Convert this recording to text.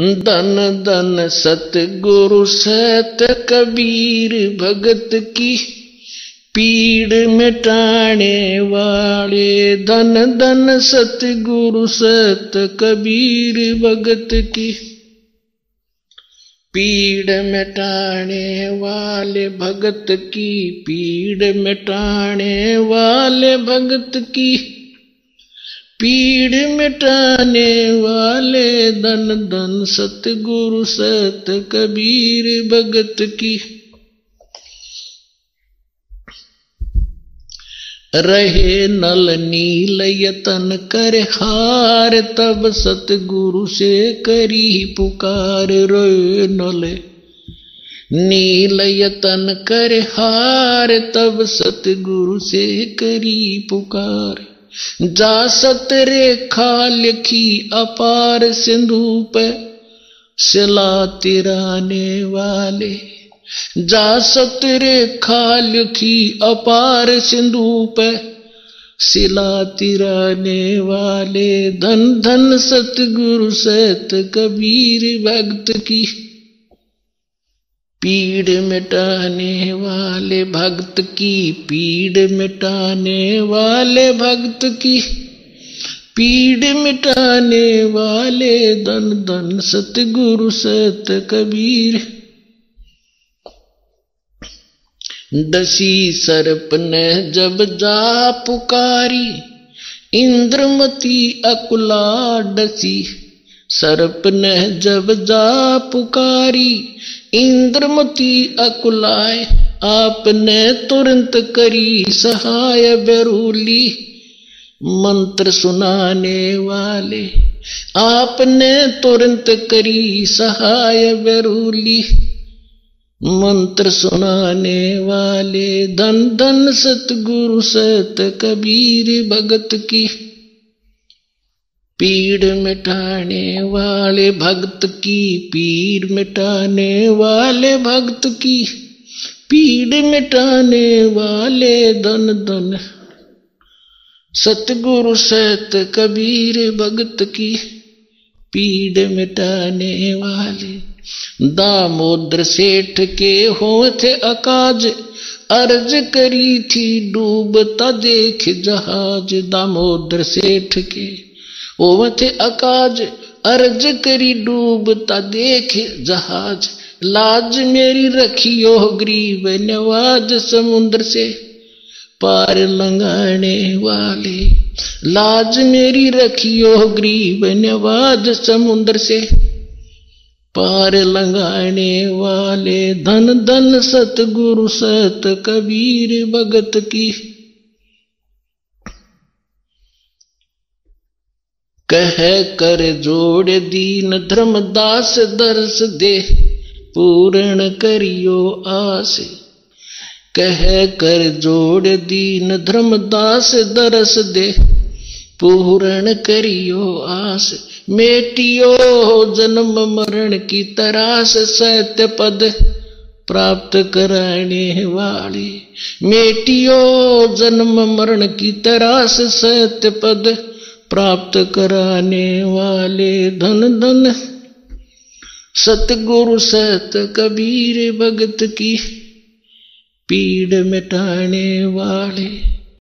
धन धन सतगुरु सत कबीर भगत की पीड़ मिटाने वाले धन धन सतगुरु सत कबीर भगत की पीड़ मिटाने वाले भगत की, पीड़ मिटाने वाले भगत की। पीड़ मिटाने वाले धन धन सतगुरु सत कबीर भगत की। रहे नल नील यतन कर हार, तब सतगुरु से करी पुकार रोए नल। नील यतन कर हार, तब सतगुरु से करी पुकार। जा सत रेखा लिखी अपार सिंधु पे, सिला तिराने वाले। जा सत रेखा लिखी अपार सिंधु पे, सिला तिराने वाले। धन धन सतगुरु सत कबीर भक्त की पीड़ मिटाने वाले भक्त की, पीड़ मिटाने वाले भक्त की। पीड़ मिटाने वाले धन धन, सतगुरु, सत कबीर। डसी सर्प ने जब जा पुकारी, इंद्रमती अकुला डसी। सर्प ने जब जा पुकारी इंद्रमती अकुलाय, आपने तुरंत करी सहाय बेरूली। मंत्र सुनाने वाले, आपने तुरंत करी सहाय बेरूली। मंत्र सुनाने वाले, धन धन सतगुरु सत कबीर भगत की। पीड़ मिटाने वाले भक्त की पीड़ मिटाने वाले भक्त की, पीड़ मिटाने वाले धन धन। सतगुरु सत कबीर भगत की, पीड़ मिटाने वाले। दामोदर सेठ के हो थे अकाज, अर्ज़ करी थी डूबता देख जहाज़। दामोदर सेठ के थे अकाज, अर्ज़ करी डूबता देख जहाज़। लाज मेरी रखियो ग्रीब नवाज़ समुद्र से, पार लंगाने वाले। लाज मेरी रखी रखियो गरीब नवाज़ समुद्र से, पार लंगाने वाले। धन धन सतगुरु सत कबीर भगत की। कह कर जोड़ दीन धर्मदास दर्श दे, पूर्ण करियो आस। कह कर जोड़ दीन धर्मदास दरस दे, पूर्ण करियो आस। मेटियो जन्म मरण की तरास सत्य पद प्राप्त कराने वाले। मेटियो जन्म मरण की तरास सत्य पद प्राप्त कराने वाले धन धन सतगुरु सत कबीर भगत की पीड़ मिटाने वाले